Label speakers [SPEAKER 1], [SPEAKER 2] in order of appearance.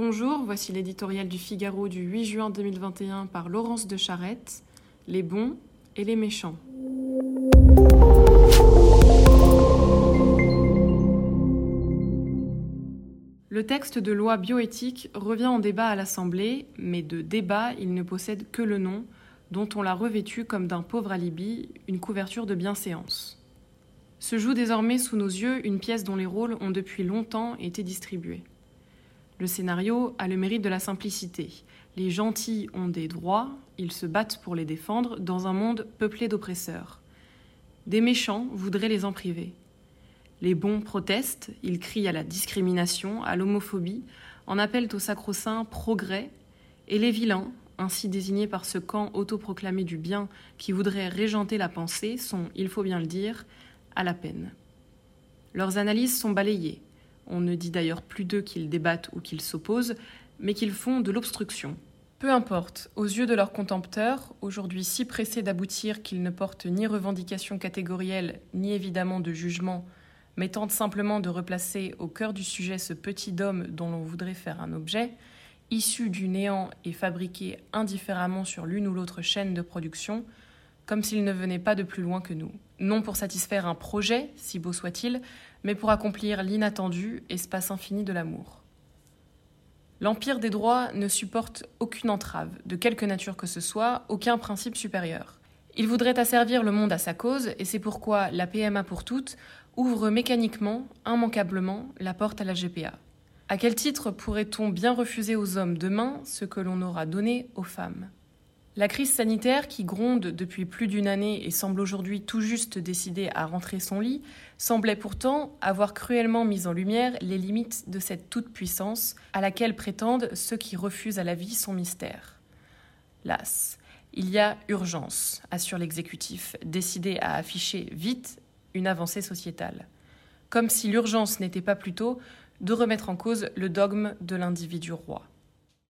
[SPEAKER 1] Bonjour, voici l'éditorial du Figaro du 8 juin 2021 par Laurence de Charette, Les bons et les méchants. Le texte de loi bioéthique revient en débat à l'Assemblée, mais de débat il ne possède que le nom, dont on l'a revêtu comme d'un pauvre alibi, une couverture de bienséance. Se joue désormais sous nos yeux une pièce dont les rôles ont depuis longtemps été distribués. Le scénario a le mérite de la simplicité. Les gentils ont des droits, ils se battent pour les défendre dans un monde peuplé d'oppresseurs. Des méchants voudraient les en priver. Les bons protestent, ils crient à la discrimination, à l'homophobie, en appellent au sacro-saint progrès, et les vilains, ainsi désignés par ce camp autoproclamé du bien qui voudrait régenter la pensée, sont, il faut bien le dire, à la peine. Leurs analyses sont balayées. On ne dit d'ailleurs plus d'eux qu'ils débattent ou qu'ils s'opposent, mais qu'ils font de l'obstruction. Peu importe, aux yeux de leurs contempteurs, aujourd'hui si pressés d'aboutir qu'ils ne portent ni revendication catégorielle, ni évidemment de jugement, mais tentent simplement de replacer au cœur du sujet ce petit homme dont l'on voudrait faire un objet, issu du néant et fabriqué indifféremment sur l'une ou l'autre chaîne de production, comme s'il ne venait pas de plus loin que nous. Non pour satisfaire un projet, si beau soit-il, mais pour accomplir l'inattendu, espace infini de l'amour. L'empire des droits ne supporte aucune entrave, de quelque nature que ce soit, aucun principe supérieur. Il voudrait asservir le monde à sa cause, et c'est pourquoi la PMA pour toutes ouvre mécaniquement, immanquablement, la porte à la GPA. À quel titre pourrait-on bien refuser aux hommes demain ce que l'on aura donné aux femmes? La crise sanitaire qui gronde depuis plus d'une année et semble aujourd'hui tout juste décidée à rentrer son lit, semblait pourtant avoir cruellement mis en lumière les limites de cette toute-puissance à laquelle prétendent ceux qui refusent à la vie son mystère. Las, il y a urgence, assure l'exécutif, décidé à afficher vite une avancée sociétale. Comme si l'urgence n'était pas plutôt de remettre en cause le dogme de l'individu roi.